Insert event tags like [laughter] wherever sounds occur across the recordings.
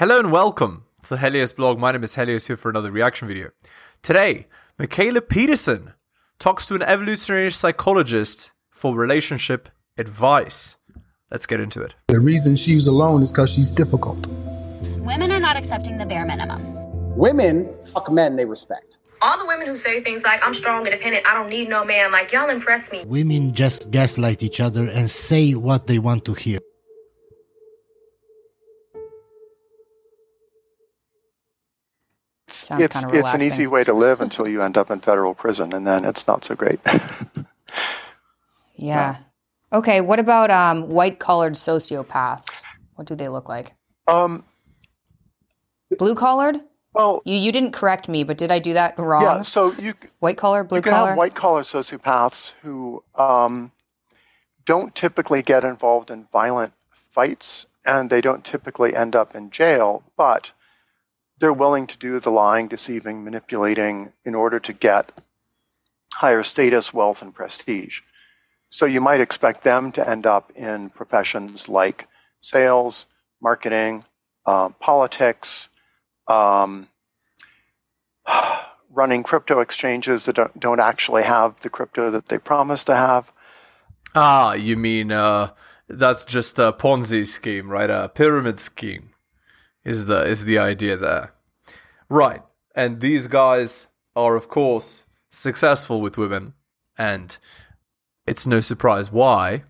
Hello and welcome to the Helios blog. My name is Helios here for another reaction video. Today, Mikhaila Peterson talks to an evolutionary psychologist for relationship advice. Let's get into it. The reason she's alone is because she's difficult. Women are not accepting the bare minimum. Women fuck men they respect. All the women who say things like, I'm strong, independent, I don't need no man, like, y'all impress me. Women just gaslight each other and say what they want to hear. Sounds it's, kind of it's an easy way to live until you end up in federal prison, and then it's not so great. Yeah. Okay. What about um, white collared sociopaths? What do they look like? um, Blue collared? well, You you didn't correct me, but did I do that wrong? yeah. So you White collar, blue collar. you can collar. have white collar sociopaths who um, don't typically get involved in violent fights, and they don't typically end up in jail, but they're willing to do the lying, deceiving, manipulating in order to get higher status, wealth, and prestige. So you might expect them to end up in professions like sales, marketing, uh, politics, um, [sighs] running crypto exchanges that don't, don't actually have the crypto that they promise to have. Ah, you mean uh, that's just a Ponzi scheme, right? A pyramid scheme is the is the idea there, right? And these guys are, of course, successful with women, and it's no surprise why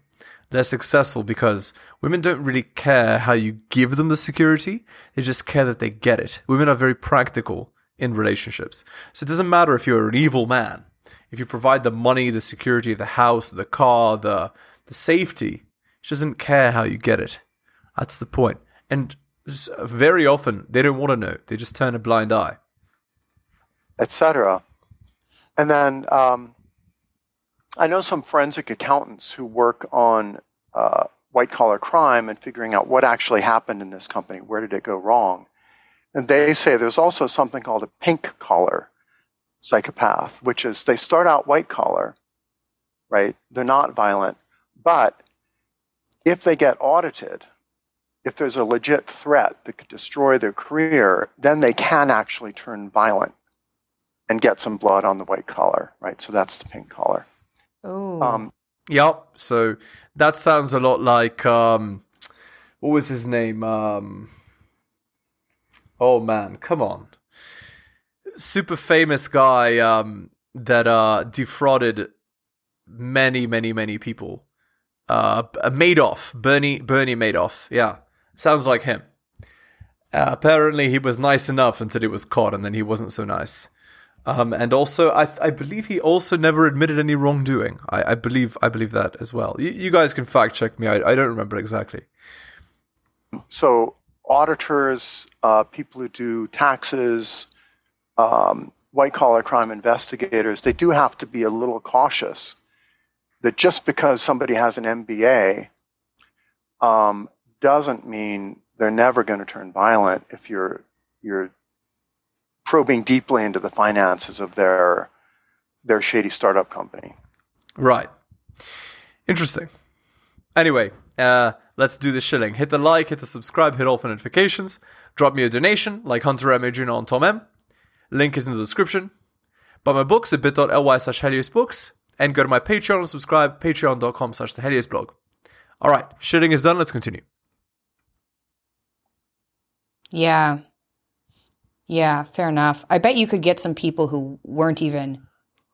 they're successful because women don't really care how you give them the security; they just care that they get it. Women are very practical in relationships, so it doesn't matter if you're an evil man if you provide the money, the security, the house, the car, the the safety, she doesn't care how you get it. That's the point. And very often they don't want to know. They just turn a blind eye. etc. And then um, I know some forensic accountants who work on uh, white collar crime and figuring out what actually happened in this company. Where did it go wrong? And they say there's also something called a pink collar psychopath, which is they start out white collar, right? They're not violent, but if they get audited, if there's a legit threat that could destroy their career, then they can actually turn violent and get some blood on the white collar, right? So that's the pink collar. Ooh. Um, Yep. So that sounds a lot like um, what was his name? Um, oh man, come on, super famous guy um, that uh, defrauded many, many, many people. Uh, Madoff, Bernie, Bernie Madoff. Yeah, sounds like him. Uh, apparently, he was nice enough until he was caught, and then he wasn't so nice. Um, and also, I, I believe he also never admitted any wrongdoing. I, I believe I believe that as well. You, you guys can fact check me. I, I don't remember exactly. so auditors, uh, people who do taxes, um, white collar crime investigators, they do have to be a little cautious that just because somebody has an MBA um, doesn't mean they're never going to turn violent if you're you're probing deeply into the finances of their their shady startup company. Right. Interesting. Anyway, uh, let's do the shilling. Hit the like, hit the subscribe, hit all for notifications. Drop me a donation, like Hunter M. Adrian and Tom M. Link is in the description. Buy my books at bit.ly slash Helios Books. And go to my Patreon and subscribe, patreon.com slash the Helios blog. Alright, shilling is done, let's continue. Yeah. Yeah. Fair enough. I bet you could get some people who weren't even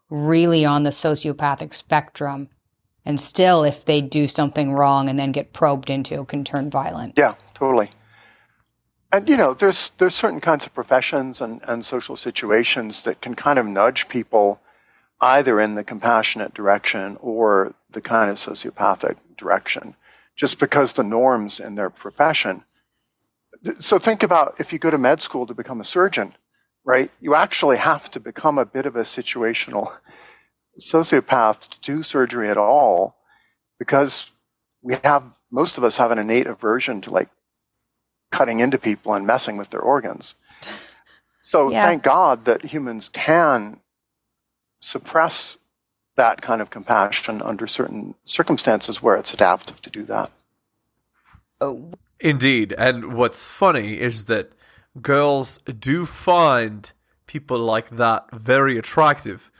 really on the sociopathic spectrum, and still, if they do something wrong and then get probed into, can turn violent. Yeah, totally. And you know, there's there's certain kinds of professions and, and social situations that can kind of nudge people either in the compassionate direction or the kind of sociopathic direction, just because the norms in their profession. So think about if you go to med school to become a surgeon, right? You actually have to become a bit of a situational sociopath to do surgery at all, because we have most of us have an innate aversion to like cutting into people and messing with their organs. So Yeah. thank God that humans can suppress that kind of compassion under certain circumstances where it's adaptive to do that. Oh, Indeed. And what's funny is that girls do find people like that very attractive.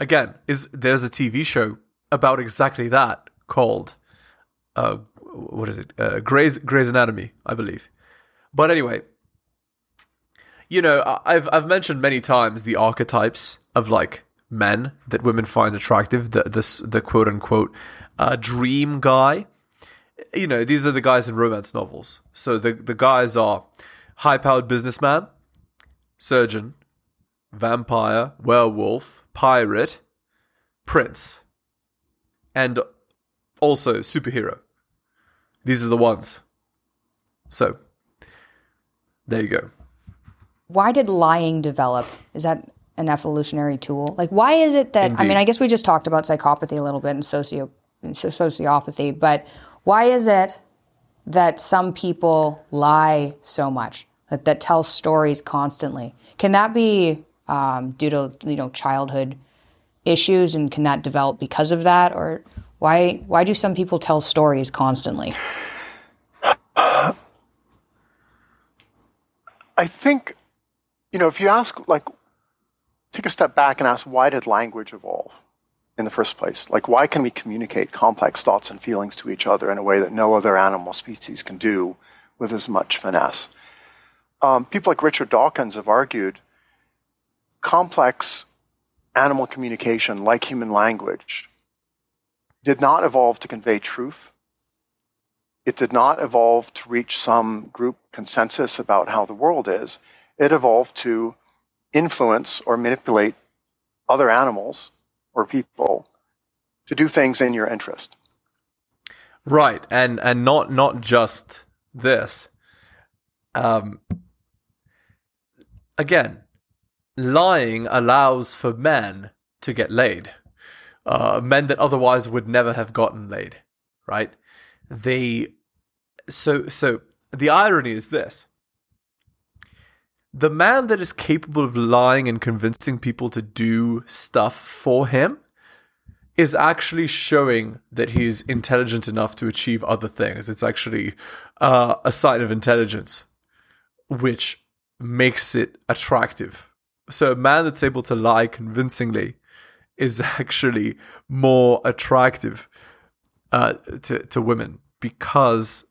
Again, is there's a TV show about exactly that called uh what is it? Uh, Grey's Grey's Anatomy, I believe. But anyway, you know, I've I've mentioned many times the archetypes of like men that women find attractive. The this the quote unquote uh, dream guy. You know, these are the guys in romance novels. So the the guys are high powered businessman, surgeon, vampire, werewolf, pirate, prince, and also superhero. These are the ones. So there you go. Why did lying develop? Is that an evolutionary tool? Like, why is it that? I mean, I guess we just talked about psychopathy a little bit and socio and sociopathy, but why is it that some people lie so much that that tell stories constantly? Can that be um, due to you know childhood issues, and can that develop because of that, or why why do some people tell stories constantly? I think, you know, if you ask, like, take a step back and ask, why did language evolve in the first place? Like, why can we communicate complex thoughts and feelings to each other in a way that no other animal species can do with as much finesse? Um, people like Richard Dawkins have argued complex animal communication, like human language, did not evolve to convey truth it did not evolve to reach some group consensus about how the world is. It evolved to influence or manipulate other animals or people to do things in your interest. Right, and and not not just this. Um, again, lying allows for men to get laid, uh, men that otherwise would never have gotten laid. Right? They so so the irony is this. The man that is capable of lying and convincing people to do stuff for him is actually showing that he's intelligent enough to achieve other things. It's actually uh, a sign of intelligence, which makes it attractive. So a man that's able to lie convincingly is [laughs] actually more attractive uh, to to women because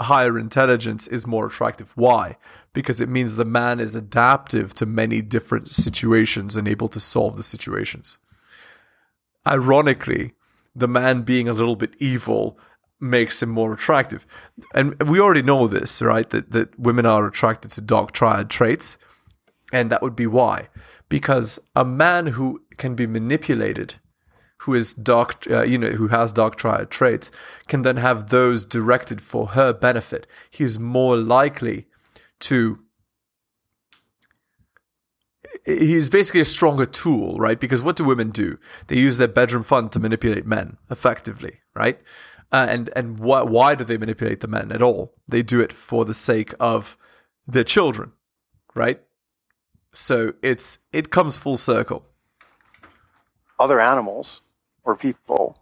higher intelligence is more attractive. Why? Because it means the man is adaptive to many different situations and able to solve the situations ironically, the man being a little bit evil makes him more attractive. And we already know this, right? That that women are attracted to dark triad traits, and that would be why. Because a man who can be manipulated, who is dog, uh, you know, who has dark triad traits, can then have those directed for her benefit. He's more likely to he's basically a stronger tool, right? Because what do women do? They use their bedroom fund to manipulate men effectively, right? Uh, and and why why do they manipulate the men at all? They do it for the sake of their children, right? So it's it comes full circle. Other animals or people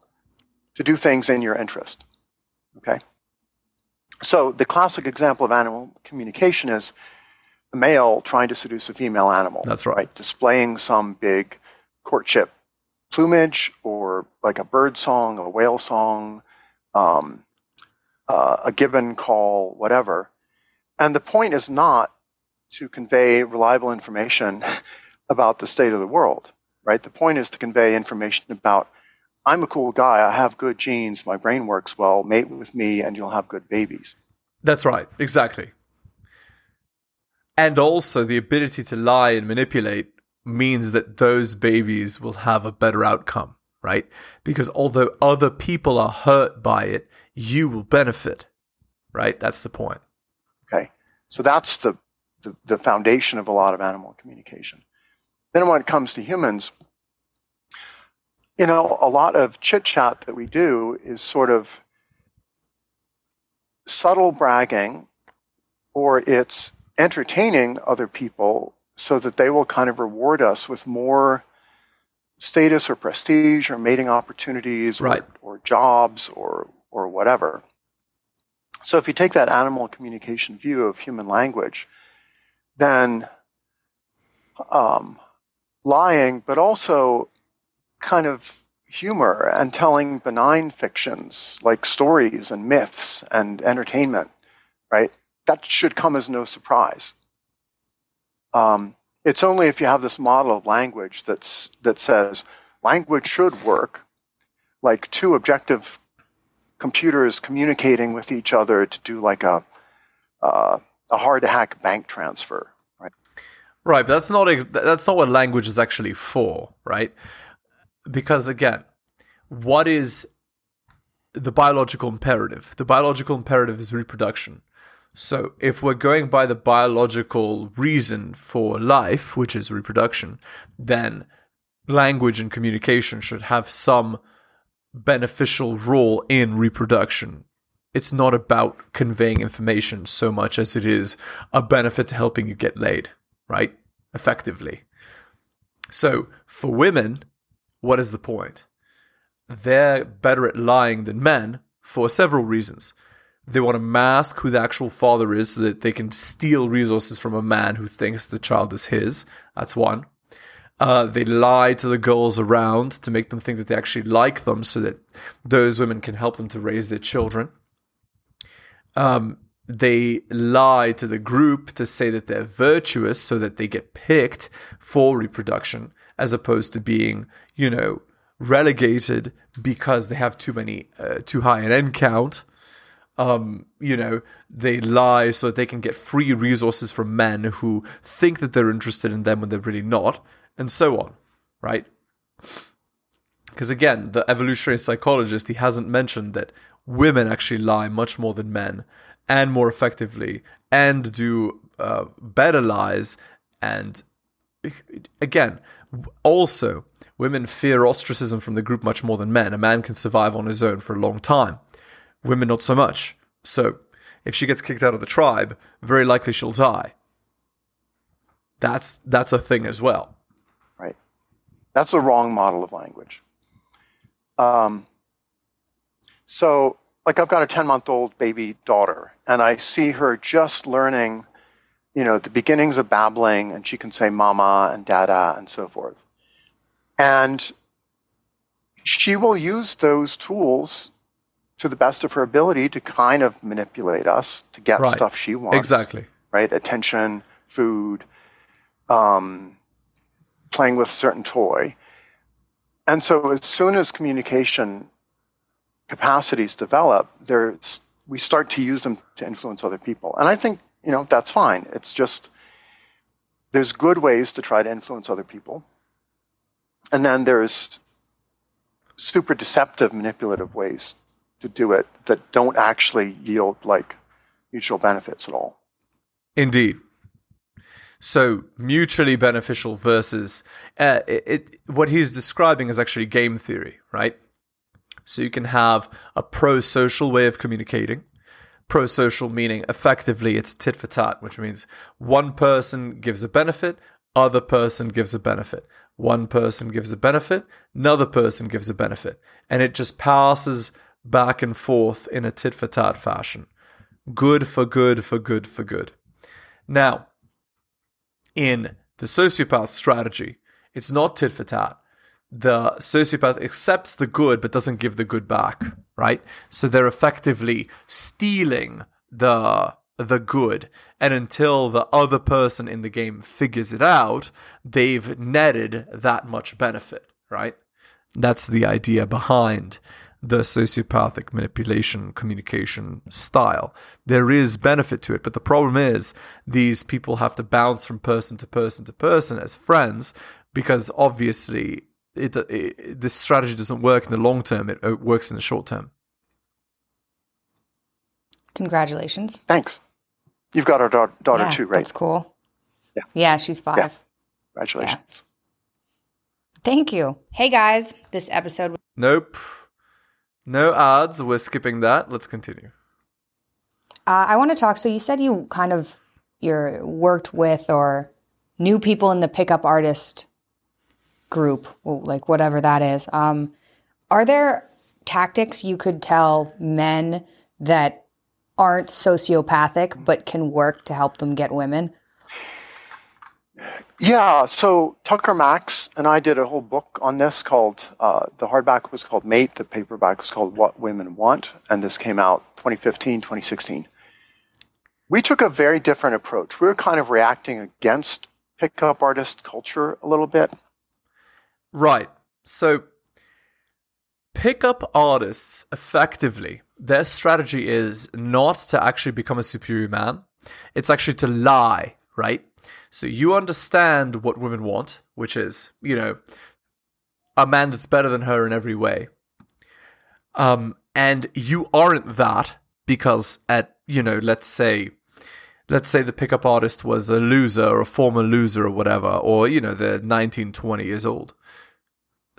to do things in your interest. Okay? So the classic example of animal communication is a male trying to seduce a female animal. That's right. Displaying some big courtship plumage or like a bird song, a whale song, um, uh, a gibbon call, whatever. And the point is not to convey reliable information [laughs] about the state of the world, right? The point is to convey information about I'm a cool guy, I have good genes, my brain works well, mate with me, and you'll have good babies. That's right, exactly. And also the ability to lie and manipulate means that those babies will have a better outcome, right? Because although other people are hurt by it, you will benefit, right? That's the point. Okay. So that's the, the, the foundation of a lot of animal communication. Then when it comes to humans, you know, a lot of chit chat that we do is sort of subtle bragging or it's entertaining other people so that they will kind of reward us with more status or prestige or mating opportunities Right. or, or jobs or or whatever. So if you take that animal communication view of human language, then um, lying, but also kind of humor and telling benign fictions like stories and myths and entertainment, right? That should come as no surprise. Um, it's only if you have this model of language that's, that says language should work, like two objective computers communicating with each other to do like a, uh, a hard to hack bank transfer, right? Right, but that's not ex- that's not what language is actually for, right? Because again, what is the biological imperative? The biological imperative is reproduction. So if we're going by the biological reason for life, which is reproduction, then language and communication should have some beneficial role in reproduction. It's not about conveying information so much as it is a benefit to helping you get laid, right? Effectively. So for women, what is the point? They're better at lying than men for several reasons. They want to mask who the actual father is so that they can steal resources from a man who thinks the child is his. That's one. Uh, they lie to the girls around to make them think that they actually like them so that those women can help them to raise their children. Um, they lie to the group to say that they're virtuous so that they get picked for reproduction as opposed to being, you know, relegated because they have too many, uh, too high an end count. Um, you know, they lie so that they can get free resources from men who think that they're interested in them when they're really not, and so on, right? Because again, the evolutionary psychologist, he hasn't mentioned that women actually lie much more than men and more effectively and do uh, better lies. And again, also, women fear ostracism from the group much more than men. A man can survive on his own for a long time, women not so much. So, if she gets kicked out of the tribe, very likely she'll die. That's that's a thing as well. Right. That's a wrong model of language. Um, so, like, I've got a 10 month old baby daughter, and I see her just learning, you know, the beginnings of babbling, and she can say mama and dada and so forth. And she will use those tools to the best of her ability to kind of manipulate us to get Right. stuff she wants. Exactly. Right? Attention, food, um, playing with a certain toy. And so as soon as communication capacities develop, we start to use them to influence other people. And I think, you know, that's fine. It's just there's good ways to try to influence other people. And then there's super deceptive, manipulative ways to do it that don't actually yield like mutual benefits at all. Indeed. So mutually beneficial versus uh, it, it. What he's describing is actually game theory, right? So you can have a pro-social way of communicating. Pro-social meaning effectively it's tit for tat, which means one person gives a benefit, other person gives a benefit. One person gives a benefit, another person gives a benefit, and it just passes back and forth in a tit for tat fashion. Good for good for good for good. Now, in the sociopath strategy, it's not tit for tat. The sociopath accepts the good but doesn't give the good back, right? So they're effectively stealing the the good and until the other person in the game figures it out, they've netted that much benefit, right? That's the idea behind the sociopathic manipulation communication style. There is benefit to it, but the problem is these people have to bounce from person to person to person as friends because obviously it, it this strategy doesn't work in the long term. It, it works in the short term. Congratulations. Thanks. You've got our da- daughter yeah, too, right? That's cool. Yeah. Yeah, she's five. Congratulations. Thank you. Hey guys, this episode Nope. No ads. We're skipping that. Let's continue. Uh, I want to talk. So you said you kind of you're worked with or knew people in the pickup artist group, like whatever that is. Um, are there tactics you could tell men that aren't sociopathic but can work to help them get women? Yeah, so Tucker Max and I did a whole book on this called, uh, the hardback was called Mate, the paperback was called What Women Want, and this came out 2015, 2016. We took a very different approach. We were kind of reacting against pickup artist culture a little bit. Right. So, pickup artists effectively, their strategy is not to actually become a superior man, it's actually to lie, right? So, you understand what women want, which is, you know, a man that's better than her in every way. Um, and you aren't that because at, you know, let's say, let's say the pickup artist was a loser or a former loser or whatever, or, you know, they're 19, 20 years old.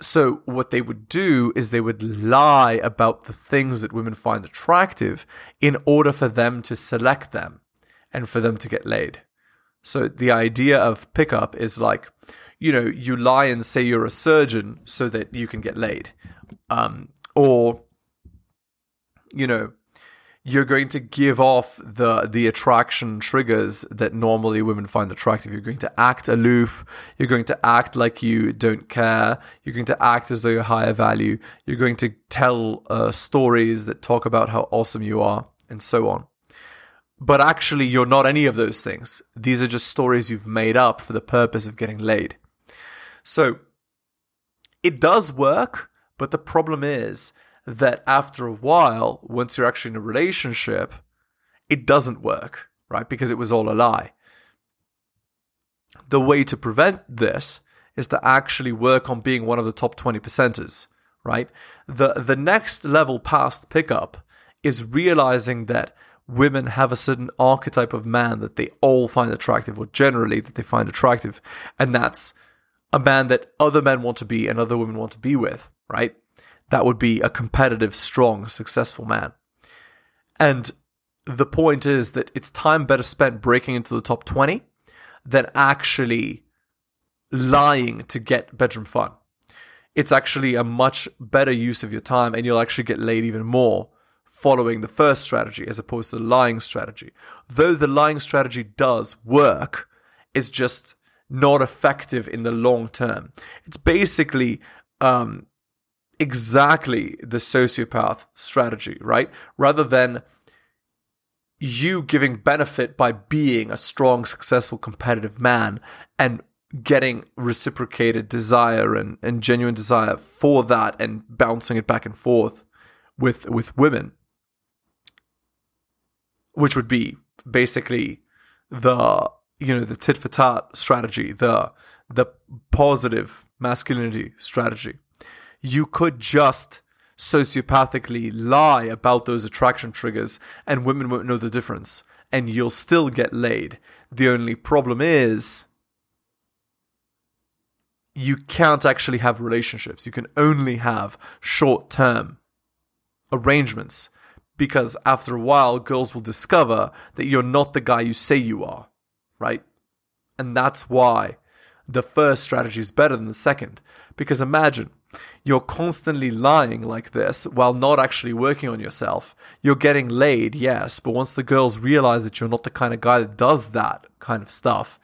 So what they would do is they would lie about the things that women find attractive in order for them to select them and for them to get laid. So the idea of pickup is like, you know, you lie and say you're a surgeon so that you can get laid. Um, or, you know, you're going to give off the the attraction triggers that normally women find attractive. You're going to act aloof. You're going to act like you don't care. You're going to act as though you're higher value. You're going to tell uh, stories that talk about how awesome you are, and so on. But actually, you're not any of those things. These are just stories you've made up for the purpose of getting laid. So it does work, but the problem is that after a while, once you're actually in a relationship, it doesn't work, right? Because it was all a lie. The way to prevent this is to actually work on being one of the top 20 percenters, right? The the next level past pickup is realizing that women have a certain archetype of man that they all find attractive, or generally that they find attractive, and that's a man that other men want to be and other women want to be with, right? That would be a competitive, strong, successful man. And the point is that it's time better spent breaking into the top 20 than actually lying to get bedroom fun. It's actually a much better use of your time, and you'll actually get laid even more following the first strategy as opposed to the lying strategy. Though the lying strategy does work, it's just not effective in the long term. It's basically um, exactly the sociopath strategy, right? Rather than you giving benefit by being a strong, successful, competitive man and getting reciprocated desire and, and genuine desire for that and bouncing it back and forth with with women which would be basically the you know the tit for tat strategy the the positive masculinity strategy you could just sociopathically lie about those attraction triggers and women won't know the difference and you'll still get laid. The only problem is you can't actually have relationships. You can only have short term arrangements because after a while, girls will discover that you're not the guy you say you are, right? And that's why the first strategy is better than the second. Because imagine you're constantly lying like this while not actually working on yourself. You're getting laid, yes, but once the girls realize that you're not the kind of guy that does that kind of stuff,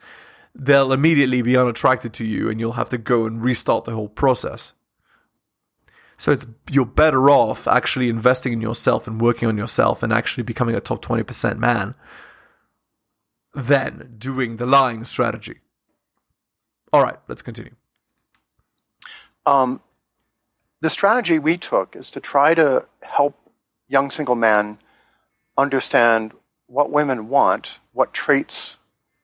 they'll immediately be unattracted to you and you'll have to go and restart the whole process. So it's you're better off actually investing in yourself and working on yourself and actually becoming a top 20% man than doing the lying strategy. All right, let's continue. Um, the strategy we took is to try to help young single men understand what women want, what traits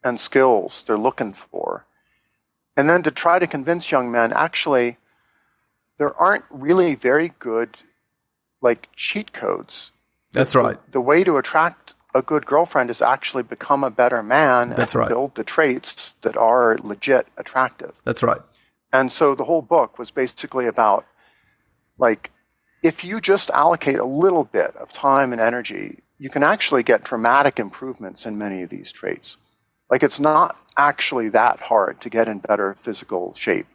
and skills they're looking for, and then to try to convince young men actually there aren't really very good like cheat codes. That's right. The, the way to attract a good girlfriend is actually become a better man That's and right. build the traits that are legit attractive. That's right. And so the whole book was basically about like if you just allocate a little bit of time and energy, you can actually get dramatic improvements in many of these traits. Like it's not actually that hard to get in better physical shape.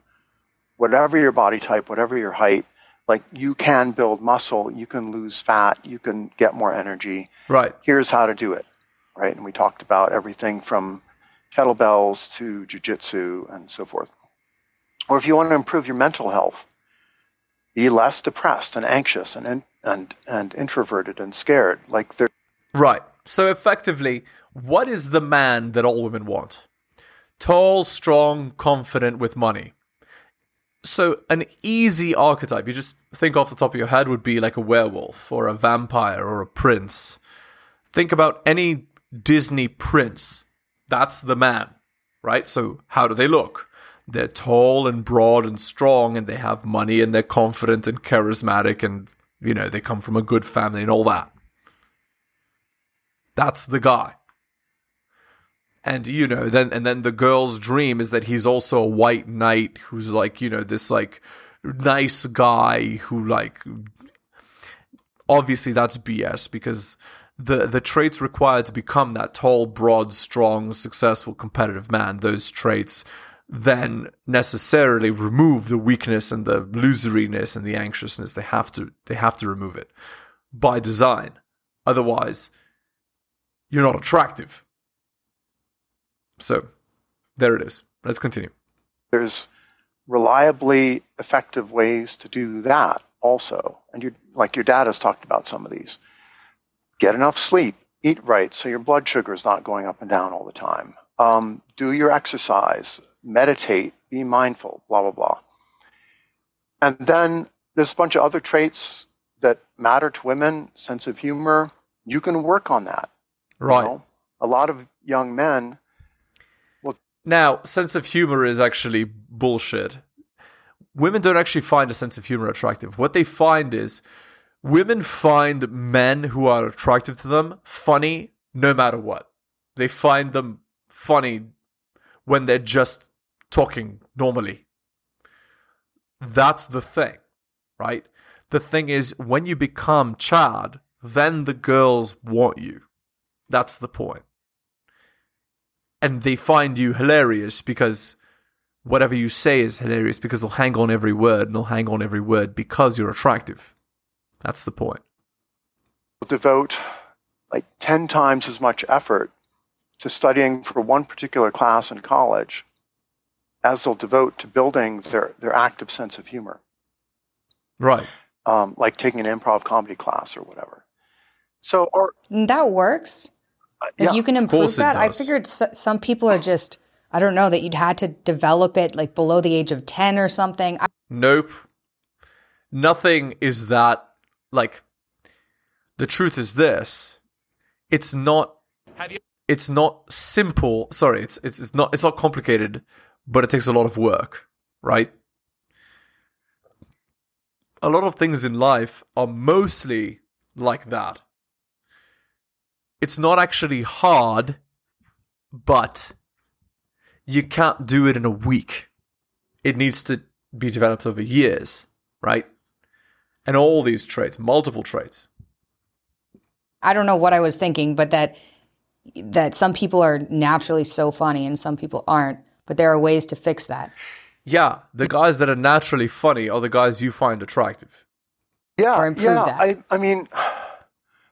Whatever your body type, whatever your height, Like you can build muscle, you can lose fat, you can get more energy. Right. Here's how to do it, right? And we talked about everything from kettlebells to jujitsu and so forth. Or if you want to improve your mental health, be less depressed and anxious and and and introverted and scared. Like there. Right. So effectively, what is the man that all women want? Tall, strong, confident, with money. So an easy archetype, you just think off the top of your head, would be like a werewolf or a vampire or a prince. Think about any Disney prince. That's the man, right? So how do they look? They're tall and broad and strong and they have money and they're confident and charismatic and, you know, they come from a good family and all that. That's the guy. And you know, then and then the girl's dream is that he's also a white knight who's like, you know, this like nice guy who like obviously that's BS because the the traits required to become that tall, broad, strong, successful, competitive man, those traits then necessarily remove the weakness and the loseriness and the anxiousness. They have to they have to remove it by design. Otherwise, you're not attractive. So, there it is. Let's continue. There's reliably effective ways to do that also. And you like your dad has talked about some of these. Get enough sleep, eat right so your blood sugar is not going up and down all the time. Um, do your exercise, meditate, be mindful, blah, blah, blah. And then there's a bunch of other traits that matter to women, sense of humor. You can work on that. Right. You know? A lot of young men well Now, sense of humor is actually bullshit. Women don't actually find a sense of humor attractive. What they find is women find men who are attractive to them funny no matter what. They find them funny when they're just talking normally. That's the thing, right? The thing is, when you become Chad, then the girls want you. That's the point. And they find you hilarious because whatever you say is hilarious because they'll hang on every word and they'll hang on every word because you're attractive. That's the point. devote like 10 times as much effort to studying for one particular class in college as they'll devote to building their, their active sense of humor, Right. um, like taking an improv comedy class or whatever. So, or that works. uh, Like yeah, you can of improve it that. I figured s- some people are just, I don't know, that you'd had to develop it like below the age of 10 or something. I- Nope. Nothing is that like the truth is this. It's not You- it's not simple. Sorry, it's it's it's not it's not complicated, but it takes a lot of work, right? A lot of things in life are mostly like that. It's not actually hard, but you can't do it in a week. It needs to be developed over years, right? And all these traits, multiple traits. I don't know what I was thinking, but that that some people are naturally so funny and some people aren't, but there are ways to fix that. Yeah, the guys that are naturally funny are the guys you find attractive. yeah, or improve yeah. that. I, I mean,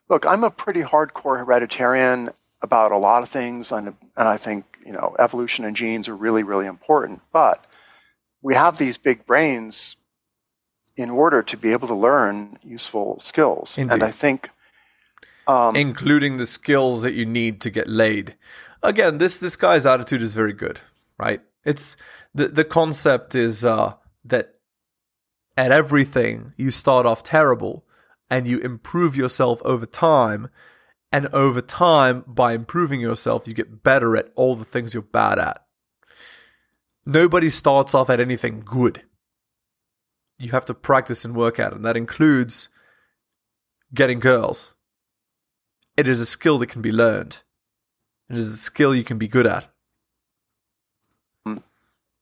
look, I'm a pretty hardcore hereditarian about a lot of things, and, and I think you know evolution and genes are really, really important. But we have these big brains in order to be able to learn useful skills, Indeed. and I think. Um, including the skills that you need to get laid. Again, this this guy's attitude is very good, right? It's the the concept is uh, that at everything you start off terrible and you improve yourself over time, and over time by improving yourself you get better at all the things you're bad at. Nobody starts off at anything good. You have to practice and work at it, and that includes getting girls it is a skill that can be learned. It is a skill you can be good at.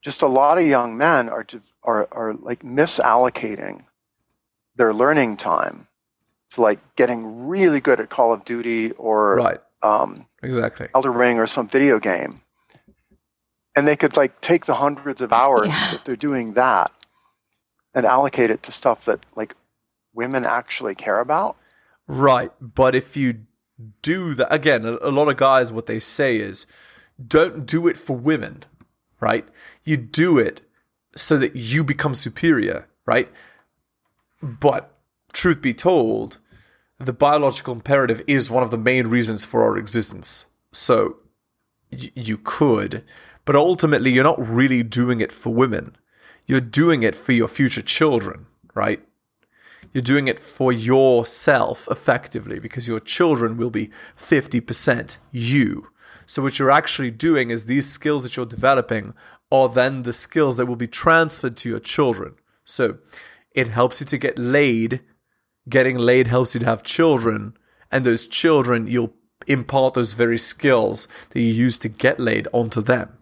Just a lot of young men are de- are are like misallocating their learning time to like getting really good at Call of Duty or Right. um, Exactly. Elden Ring or some video game, and they could like take the hundreds of hours Yeah. that they're doing that and allocate it to stuff that like women actually care about. Right. But if you do that, again, a, a lot of guys, what they say is don't do it for women, right? You do it so that you become superior, right? But truth be told, the biological imperative is one of the main reasons for our existence. So y- you could, but ultimately, you're not really doing it for women. You're doing it for your future children, right? You're doing it for yourself effectively because your children will be 50% you. So, what you're actually doing is these skills that you're developing are then the skills that will be transferred to your children. So, it helps you to get laid. Getting laid helps you to have children. And those children, you'll impart those very skills that you use to get laid onto them,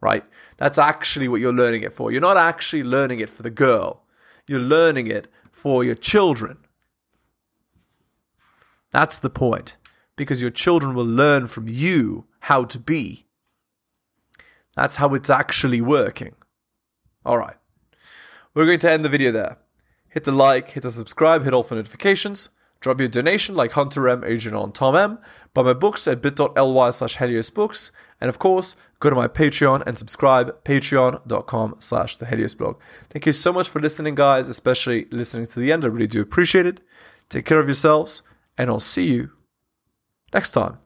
right? That's actually what you're learning it for. You're not actually learning it for the girl, you're learning it for your children. That's the point. Because your children will learn from you how to be. That's how it's actually working. All right. We're going to end the video there. Hit the like, hit the subscribe, hit all for notifications. Drop your donation like Hunter M, Adrian on Tom M. Buy my books at bit.ly slash Helios Books. And of course, go to my Patreon and subscribe, patreon.com slash the Helios blog. Thank you so much for listening, guys, especially listening to the end. I really do appreciate it. Take care of yourselves, and I'll see you next time.